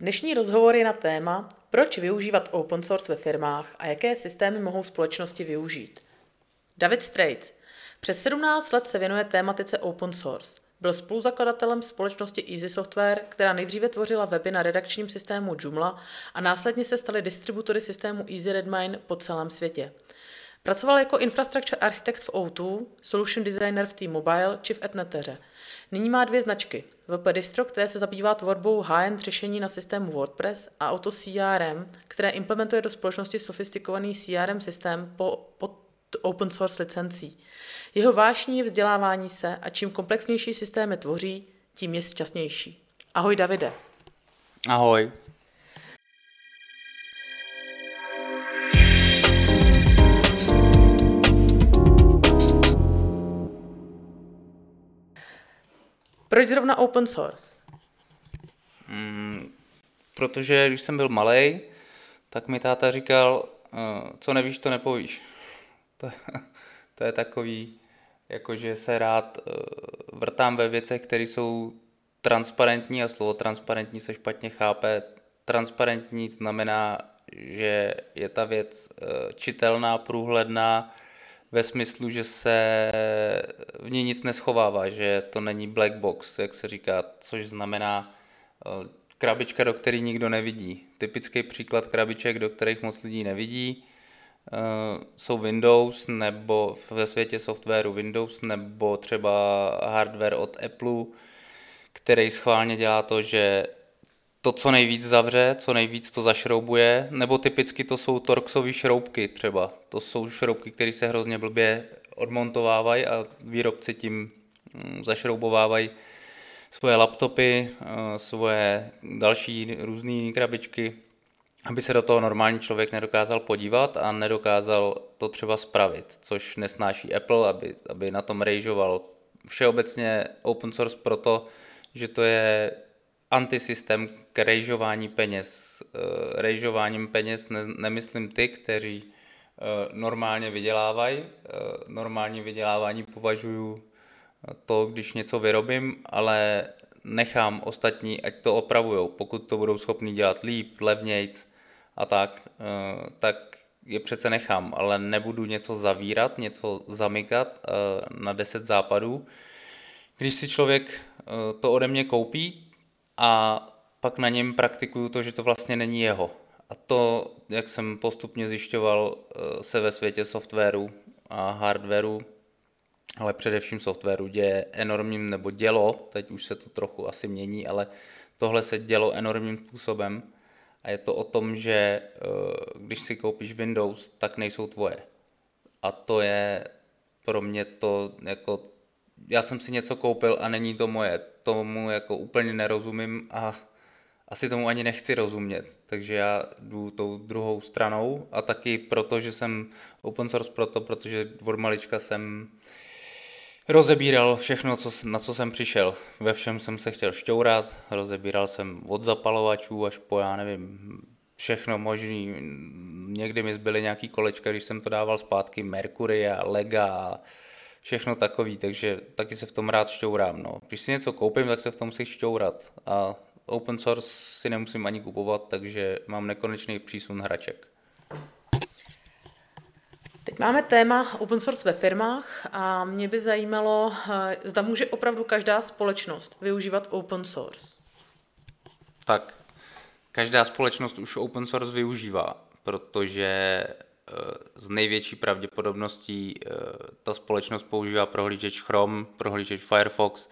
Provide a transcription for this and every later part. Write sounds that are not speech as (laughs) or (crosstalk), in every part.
Dnešní rozhovor je na téma, proč využívat open source ve firmách a jaké systémy mohou společnosti využít. David Straits. Přes 17 let se věnuje tématice open source. Byl spoluzakladatelem společnosti Easy Software, která nejdříve tvořila weby na redakčním systému Joomla a následně se staly distributory systému Easy Redmine po celém světě. Pracoval jako infrastructure architekt v O2, solution designer v T-Mobile či v Etneteře. Nyní má dvě značky. WP Distro, které se zabývá tvorbou high-end řešení na systému WordPress a Auto CRM, které implementuje do společnosti sofistikovaný CRM systém po, pod open source licencí. Jeho vášní je vzdělávání se a čím komplexnější systémy tvoří, tím je šťastnější. Ahoj Davide. Ahoj. Proč zrovna open source? Mm, protože když jsem byl malý, tak mi táta říkal, uh, co nevíš, to nepovíš. (laughs) To, to je takový, jakože se rád uh, vrtám ve věcech, které jsou transparentní a slovo transparentní se špatně chápe. Transparentní znamená, že je ta věc uh, čitelná, průhledná, ve smyslu, že se v ní nic neschovává, že to není black box, jak se říká, což znamená eh, krabička, do které nikdo nevidí. Typický příklad krabiček, do kterých moc lidí nevidí, eh, jsou Windows nebo ve světě softwaru Windows nebo třeba hardware od Apple, který schválně dělá to, že to co nejvíc zavře, co nejvíc to zašroubuje, nebo typicky to jsou Torxové šroubky třeba. To jsou šroubky, které se hrozně blbě odmontovávají a výrobci tím mm, zašroubovávají svoje laptopy, eh, svoje další různé krabičky, aby se do toho normální člověk nedokázal podívat a nedokázal to třeba spravit, což nesnáší Apple, aby, aby na tom rejžoval. Všeobecně open source proto, že to je antisystém k rejžování peněz. Eh, rejžováním peněz ne, nemyslím ty, kteří eh, normálně vydělávají. Eh, normální vydělávání považuji to, když něco vyrobím, ale nechám ostatní, ať to opravujou. Pokud to budou schopni dělat líp, levnějc a tak, tak je přece nechám, ale nebudu něco zavírat, něco zamykat na 10 západů. Když si člověk to ode mě koupí, a pak na něm praktikuju to, že to vlastně není jeho. A to, jak jsem postupně zjišťoval, eh, se ve světě softwaru a hardwaru, ale především softwaru, děje enormním, nebo dělo, teď už se to trochu asi mění, ale tohle se dělo enormním způsobem. A je to o tom, že eh, když si koupíš Windows, tak nejsou tvoje. A to je pro mě to jako já jsem si něco koupil a není to moje. Tomu jako úplně nerozumím a asi tomu ani nechci rozumět. Takže já jdu tou druhou stranou a taky proto, že jsem open source proto, protože od malička jsem rozebíral všechno, co, na co jsem přišel. Ve všem jsem se chtěl šťourat, rozebíral jsem od zapalovačů až po, já nevím, všechno možný. Někdy mi zbyly nějaký kolečka, když jsem to dával zpátky, Mercury a Lega a všechno takový, takže taky se v tom rád šťourám. No. Když si něco koupím, tak se v tom musí šťourat. A open source si nemusím ani kupovat, takže mám nekonečný přísun hraček. Teď máme téma open source ve firmách a mě by zajímalo, eh, zda může opravdu každá společnost využívat open source. Tak, každá společnost už open source využívá, protože z největší pravděpodobností eh, ta společnost používá prohlížeč Chrome, prohlížeč Firefox.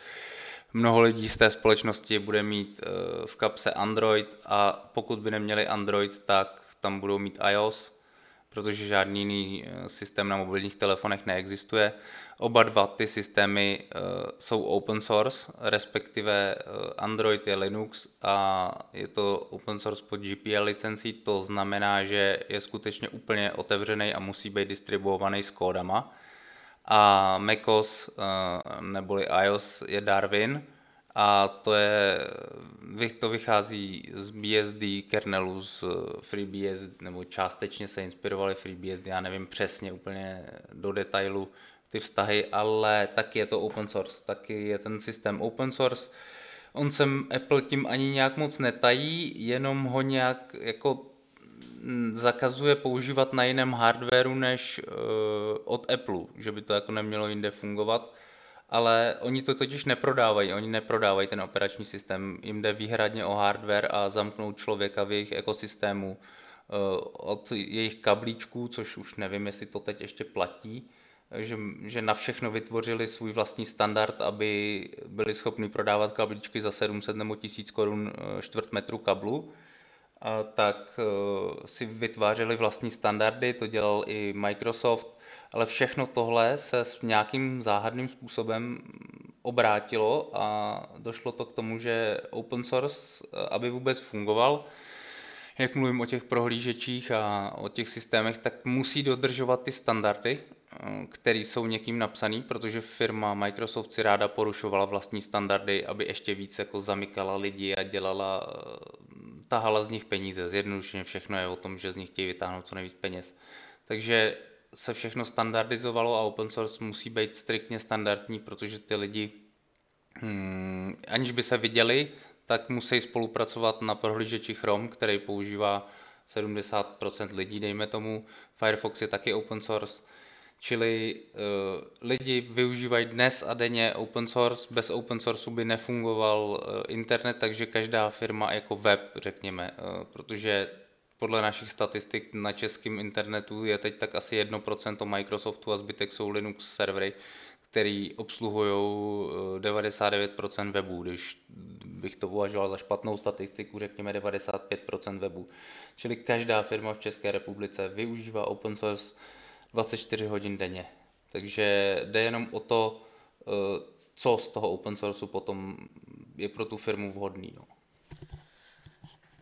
Mnoho lidí z té společnosti bude mít eh, v kapse Android a pokud by neměli Android, tak tam budou mít iOS protože žádný jiný eh, systém na mobilních telefonech neexistuje. Oba dva ty systémy uh, jsou open source, respektive uh, Android je Linux a je to open source pod GPL licencí, to znamená, že je skutečně úplně otevřený a musí být distribuovaný s kódama. A macOS neboli iOS je Darwin, a to, je, to vychází z BSD kernelu, z FreeBSD, nebo částečně se inspirovali FreeBSD, já nevím přesně úplně do detailu ty vztahy, ale taky je to open source, taky je ten systém open source. On se Apple tím ani nějak moc netají, jenom ho nějak jako mm, zakazuje používat na jiném hardwareu než uh, od Apple, že by to jako nemělo jinde fungovat. Ale oni to totiž neprodávají, oni neprodávají ten operační systém, jim jde výhradně o hardware a zamknout člověka v jejich ekosystému uh, od jejich kablíčků, což už nevím, jestli to teď ještě platí, že, že na všechno vytvořili svůj vlastní standard, aby byli schopni prodávat kabličky za 700 nebo 1000 korun eh, čtvrt metru kablu, tak eh, si vytvářeli vlastní standardy, to dělal i Microsoft, ale všechno tohle se s nějakým záhadným způsobem obrátilo a došlo to k tomu, že open source, eh, aby vůbec fungoval, jak mluvím o těch prohlížečích a o těch systémech, tak musí dodržovat ty standardy které jsou někým napsaný, protože firma Microsoft si ráda porušovala vlastní standardy, aby ještě víc jako zamykala lidi a dělala, tahala z nich peníze. Zjednodušeně všechno je o tom, že z nich chtějí vytáhnout co nejvíc peněz. Takže se všechno standardizovalo a open source musí být striktně standardní, protože ty lidi, hmm, aniž by se viděli, tak musí spolupracovat na prohlížeči Chrome, který používá 70% lidí, dejme tomu. Firefox je taky open source Čili uh, lidi využívají dnes a denně open source, bez open source by nefungoval uh, internet, takže každá firma jako web, řekněme, uh, protože podle našich statistik na českém internetu je teď tak asi 1% Microsoftu a zbytek jsou Linux servery, který obsluhují 99% webů, když bych to uvažoval za špatnou statistiku, řekněme 95% webů. Čili každá firma v České republice využívá open source 24 hodin denně. Takže jde jenom o to, eh, co z toho open sourceu potom je pro tu firmu vhodný. No.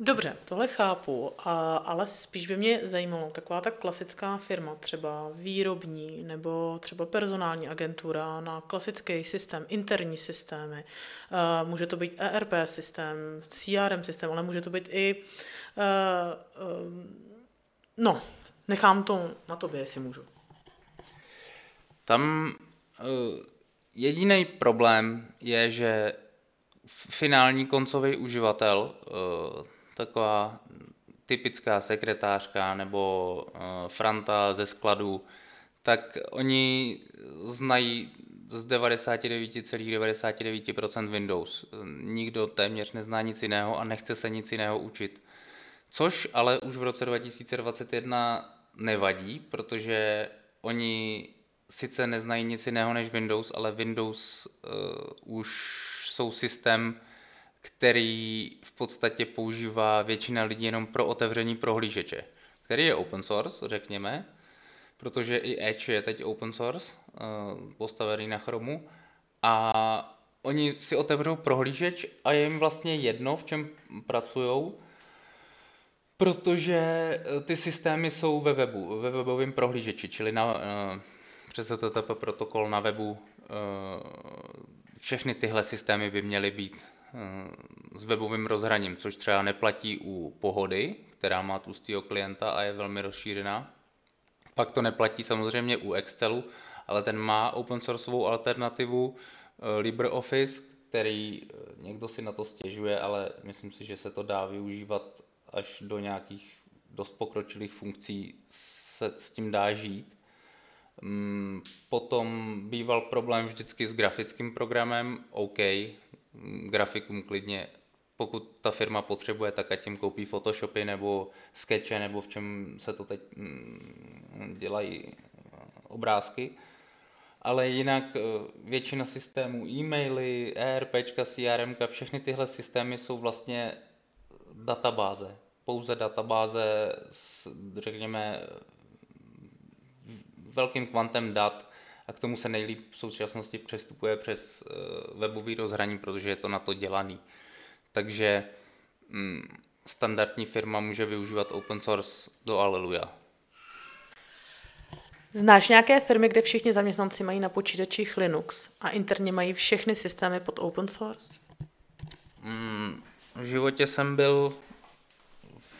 Dobře, tohle chápu, a, ale spíš by mě zajímalo taková ta klasická firma, třeba výrobní nebo třeba personální agentura na klasický systém, interní systémy. Uh, může to být ERP systém, CRM systém, ale může to být i uh, no, Nechám to na tobě, jestli můžu. Tam uh, jediný problém je, že finální koncový uživatel, uh, taková typická sekretářka nebo uh, franta ze skladu, tak oni znají z 99,99% ,99 Windows. Nikdo téměř nezná nic jiného a nechce se nic jiného učit. Což ale už v roce 2021 nevadí, protože oni sice neznají nic jiného než Windows, ale Windows uh, už jsou systém, který v podstatě používá většina lidí jenom pro otevření prohlížeče, který je open source, řekněme, protože i Edge je teď open source, uh, postavený na Chromu a oni si otevřou prohlížeč a je jim vlastně jedno, v čem pracují, Protože eh, ty systémy jsou ve webu, ve webovém prohlížeči, čili na, uh, přes HTTP protokol na webu. Uh, všechny tyhle systémy by měly být s webovým rozhraním, což třeba neplatí u pohody, která má tlustého klienta a je velmi rozšířená. Pak to neplatí samozřejmě u Excelu, ale ten má open sourceovou alternativu LibreOffice, který někdo si na to stěžuje, ale myslím si, že se to dá využívat až do nějakých dost pokročilých funkcí se s tím dá žít. Mm, potom býval problém vždycky s grafickým programem, OK, grafikum klidně, pokud ta firma potřebuje, tak ať jim koupí Photoshopy nebo Sketche, nebo v čem se to teď mm, dělají obrázky. Ale jinak eh, většina systémů, e-maily, ERP, CRM, všechny tyhle systémy jsou vlastně databáze. Pouze databáze s, řekněme, velkým kvantem dat a k tomu se nejlíp v současnosti přestupuje přes eh, webový rozhraní, protože je to na to dělaný. Takže mm, standardní firma může využívat open source do Aleluja. Znáš nějaké firmy, kde všichni zaměstnanci mají na počítačích Linux a interně mají všechny systémy pod open source? Mm, v životě jsem byl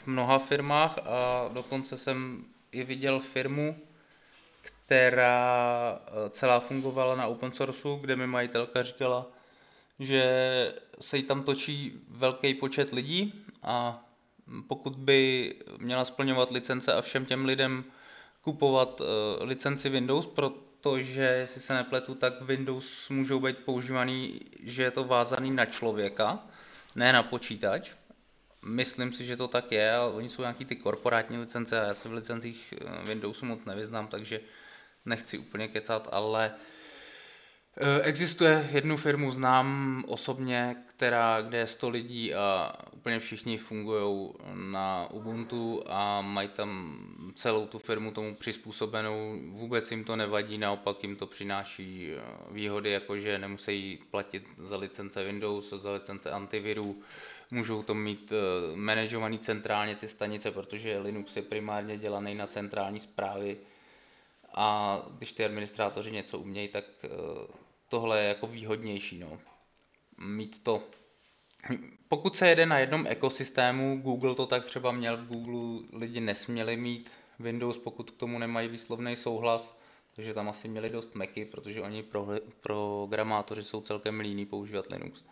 mnoha firmách a dokonce jsem i viděl firmu, která eh, celá fungovala na open sourceu, kde mi majitelka říkala, že se jí tam točí velký počet lidí a pokud by měla splňovat licence a všem těm lidem kupovat uh, licenci Windows, protože, jestli se nepletu, tak Windows můžou být používaný, že je to vázaný na člověka, ne na počítač. Myslím si, že to tak je, ale oni jsou nějaký ty korporátní licence a já se v licencích eh, Windowsu moc nevyznám, takže nechci úplně kecat, ale eh, Existuje jednu firmu, znám osobně, která, kde je 100 lidí a úplně všichni fungují na Ubuntu a mají tam celou tu firmu tomu přizpůsobenou. Vůbec jim to nevadí, naopak jim to přináší eh, výhody, jako že nemusí platit za licence Windows, za licence antivirů, můžou to mít eh, manažovaný centrálně ty stanice, protože Linux je primárně dělaný na centrální zprávy a když ty administrátoři něco umějí, tak eh, tohle je jako výhodnější. No. Mít to pokud se jede na jednom ekosystému, Google to tak třeba měl, v Google lidi nesměli mít Windows, pokud k tomu nemají výslovný souhlas, takže tam asi měli dost Macy, protože oni pro, programátoři jsou celkem líní používat Linux.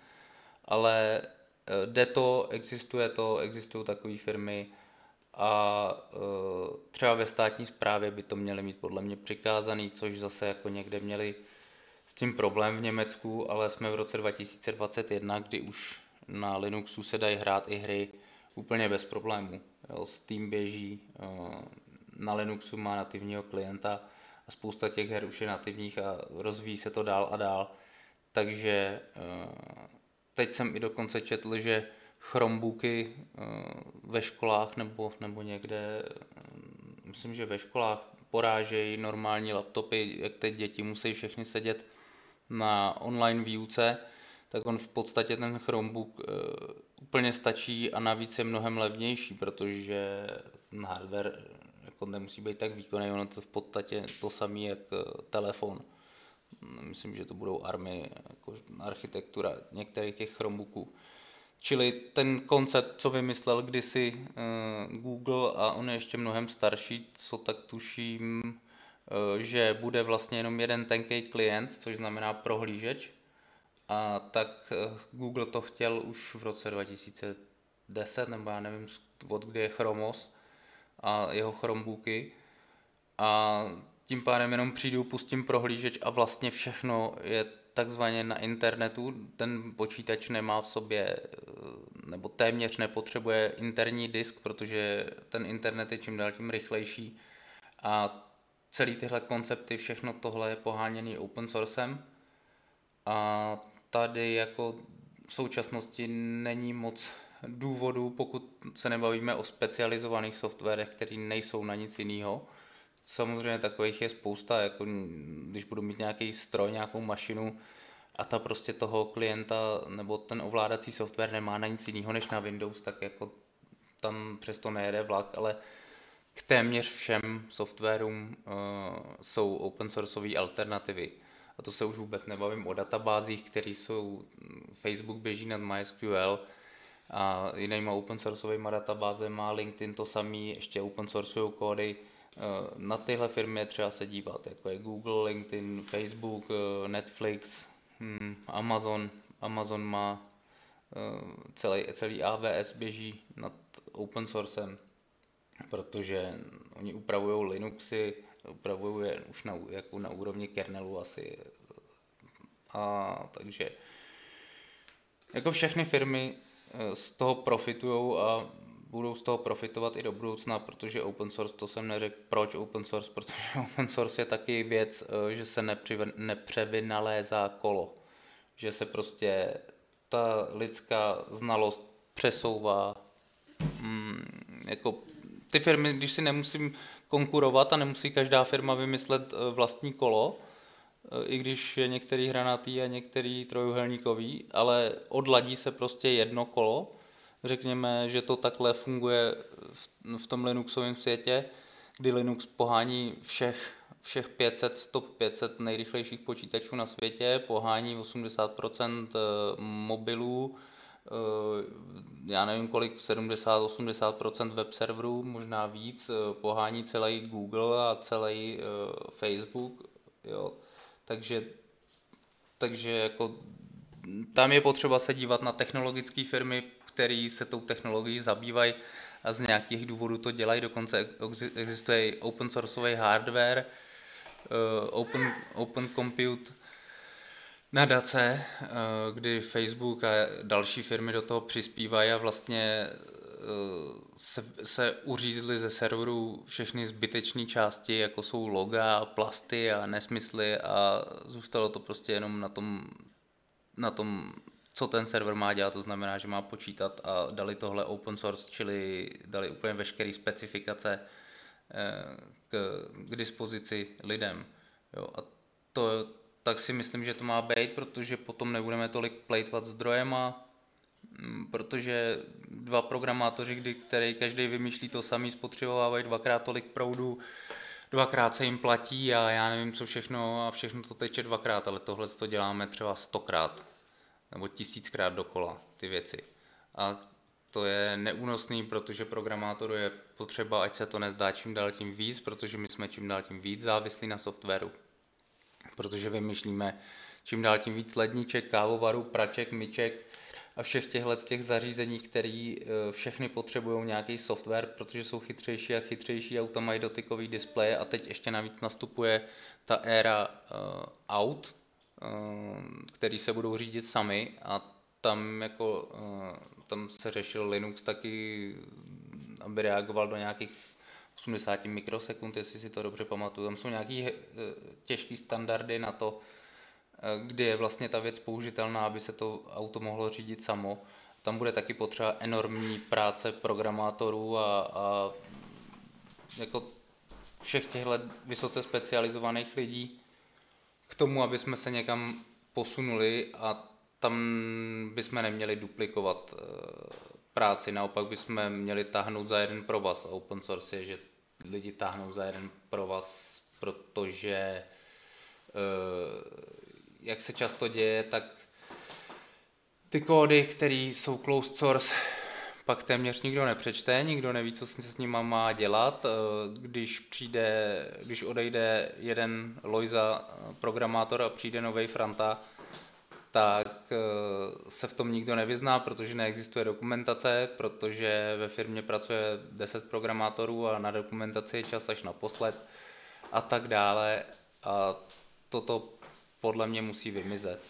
Ale eh, jde to, existuje to, existují takové firmy a eh, třeba ve státní správě by to měli mít podle mě přikázaný, což zase jako někde měli s tím problém v Německu, ale jsme v roce 2021, kdy už na Linuxu se dají hrát i hry úplně bez problémů. Steam běží, eh, na Linuxu má nativního klienta a spousta těch her už je nativních a rozvíjí se to dál a dál. Takže eh, teď jsem i dokonce četl, že Chromebooky eh, ve školách nebo, nebo někde, myslím, že ve školách porážejí normální laptopy, jak teď děti musí všechny sedět na online výuce, tak on v podstatě ten Chromebook uh, úplně stačí a navíc je mnohem levnější, protože ten hardware jako nemusí být tak výkonný, ono to v podstatě to samé jak uh, telefon. Myslím, že to budou army, jako architektura některých těch Chromebooků. Čili ten koncept, co vymyslel kdysi Google a on je ještě mnohem starší, co tak tuším, že bude vlastně jenom jeden tenký klient, což znamená prohlížeč, a tak eh, Google to chtěl už v roce 2010, nebo já nevím od kdy je Chromos a jeho Chromebooky. A tím pádem jenom přijdu, pustím prohlížeč a vlastně všechno je takzvaně na internetu. Ten počítač nemá v sobě, eh, nebo téměř nepotřebuje interní disk, protože ten internet je čím dál tím rychlejší. A celý tyhle koncepty, všechno tohle je poháněný open sourcem. A tady jako v současnosti není moc důvodů, pokud se nebavíme o specializovaných softwarech, které nejsou na nic jiného. Samozřejmě takových je spousta, jako když budu mít nějaký stroj, nějakou mašinu a ta prostě toho klienta nebo ten ovládací software nemá na nic jiného než na Windows, tak jako tam přesto nejede vlak, ale k téměř všem softwarům uh, jsou open sourceové alternativy. A to se už vůbec nebavím o databázích, které jsou, Facebook běží nad MySQL a jinýma open sourceovými databázema, LinkedIn to samý, ještě open sourceují kódy. Eh, na tyhle firmy je třeba se dívat, jako je Google, LinkedIn, Facebook, eh, Netflix, hm, Amazon. Amazon má celý, celý AWS běží nad open sourcem, protože oni upravují Linuxy, upravuju je už na, jako na úrovni kernelu asi. A takže jako všechny firmy eh, z toho profitují a budou z toho profitovat i do budoucna, protože open source, to jsem neřekl, proč open source, (laughs) protože open source je taky věc, eh, že se nepřevynalézá kolo, že se prostě ta lidská znalost přesouvá, mm, jako ty firmy, když si nemusím konkurovat a nemusí každá firma vymyslet eh, vlastní kolo, eh, i když je některý hranatý a některý trojuhelníkový, ale odladí se prostě jedno kolo. Řekněme, že to takhle funguje v tom Linuxovém světě, kdy Linux pohání všech, všech 500, stop 500 nejrychlejších počítačů na světě, pohání 80% eh, mobilů, já nevím kolik, 70-80% web serverů, možná víc, eh, pohání celý Google a celý eh, Facebook, jo. Takže, takže jako tam je potřeba se dívat na technologické firmy, které se tou technologií zabývají a z nějakých důvodů to dělají. Dokonce existuje open sourceový hardware, open, open compute nadace, uh, kdy Facebook a další firmy do toho přispívají a vlastně uh, se, se uřízly ze serverů všechny zbytečné části, jako jsou loga, plasty a nesmysly a zůstalo to prostě jenom na tom, na tom co ten server má dělat, to znamená, že má počítat a dali tohle open source, čili dali úplně veškeré specifikace eh, k, k dispozici lidem. Jo, a to, tak si myslím, že to má být, protože potom nebudeme tolik plejtvat zdrojema, mm, protože dva programátoři, kdy, který každý vymýšlí to samý, spotřebovávají dvakrát tolik proudu, dvakrát se jim platí a já nevím co všechno a všechno to teče dvakrát, ale tohle to děláme třeba stokrát nebo tisíckrát dokola ty věci. A to je neúnosný, protože programátoru je potřeba, ať se to nezdá čím dál tím víc, protože my jsme čím dál tím víc závislí na softwaru. Protože vymýšlíme čím dál tím víc ledniček, kávovarů, praček, myček a všech těchto těch zařízení, které eh, všechny potřebují nějaký software, protože jsou chytřejší a chytřejší, auta mají dotykový displeje. A teď ještě navíc nastupuje ta éra uh, aut, Eh, který se budou řídit sami. A tam jako eh, tam se řešil Linux taky, aby reagoval do nějakých 80 mikrosekund, jestli si to dobře pamatuju. Tam jsou nějaké eh, těžké standardy na to, kdy je vlastně ta věc použitelná, aby se to auto mohlo řídit samo. Tam bude taky potřeba enormní práce programátorů a, a jako všech těchto vysoce specializovaných lidí, k tomu, aby jsme se někam posunuli a tam bychom neměli duplikovat eh, práci, naopak bychom měli táhnout za jeden provaz. Open source je, že lidi táhnou za jeden provaz, protože eh, jak se často děje, tak ty kódy, které jsou closed source, pak téměř nikdo nepřečte, nikdo neví, co se s nima má dělat. Eh, když přijde, když odejde jeden Loiza programátor a přijde nový Franta, tak eh, se v tom nikdo nevyzná, protože neexistuje dokumentace, protože ve firmě pracuje 10 programátorů a na dokumentaci je čas až naposled a tak dále. A toto podle mě musí vymizet.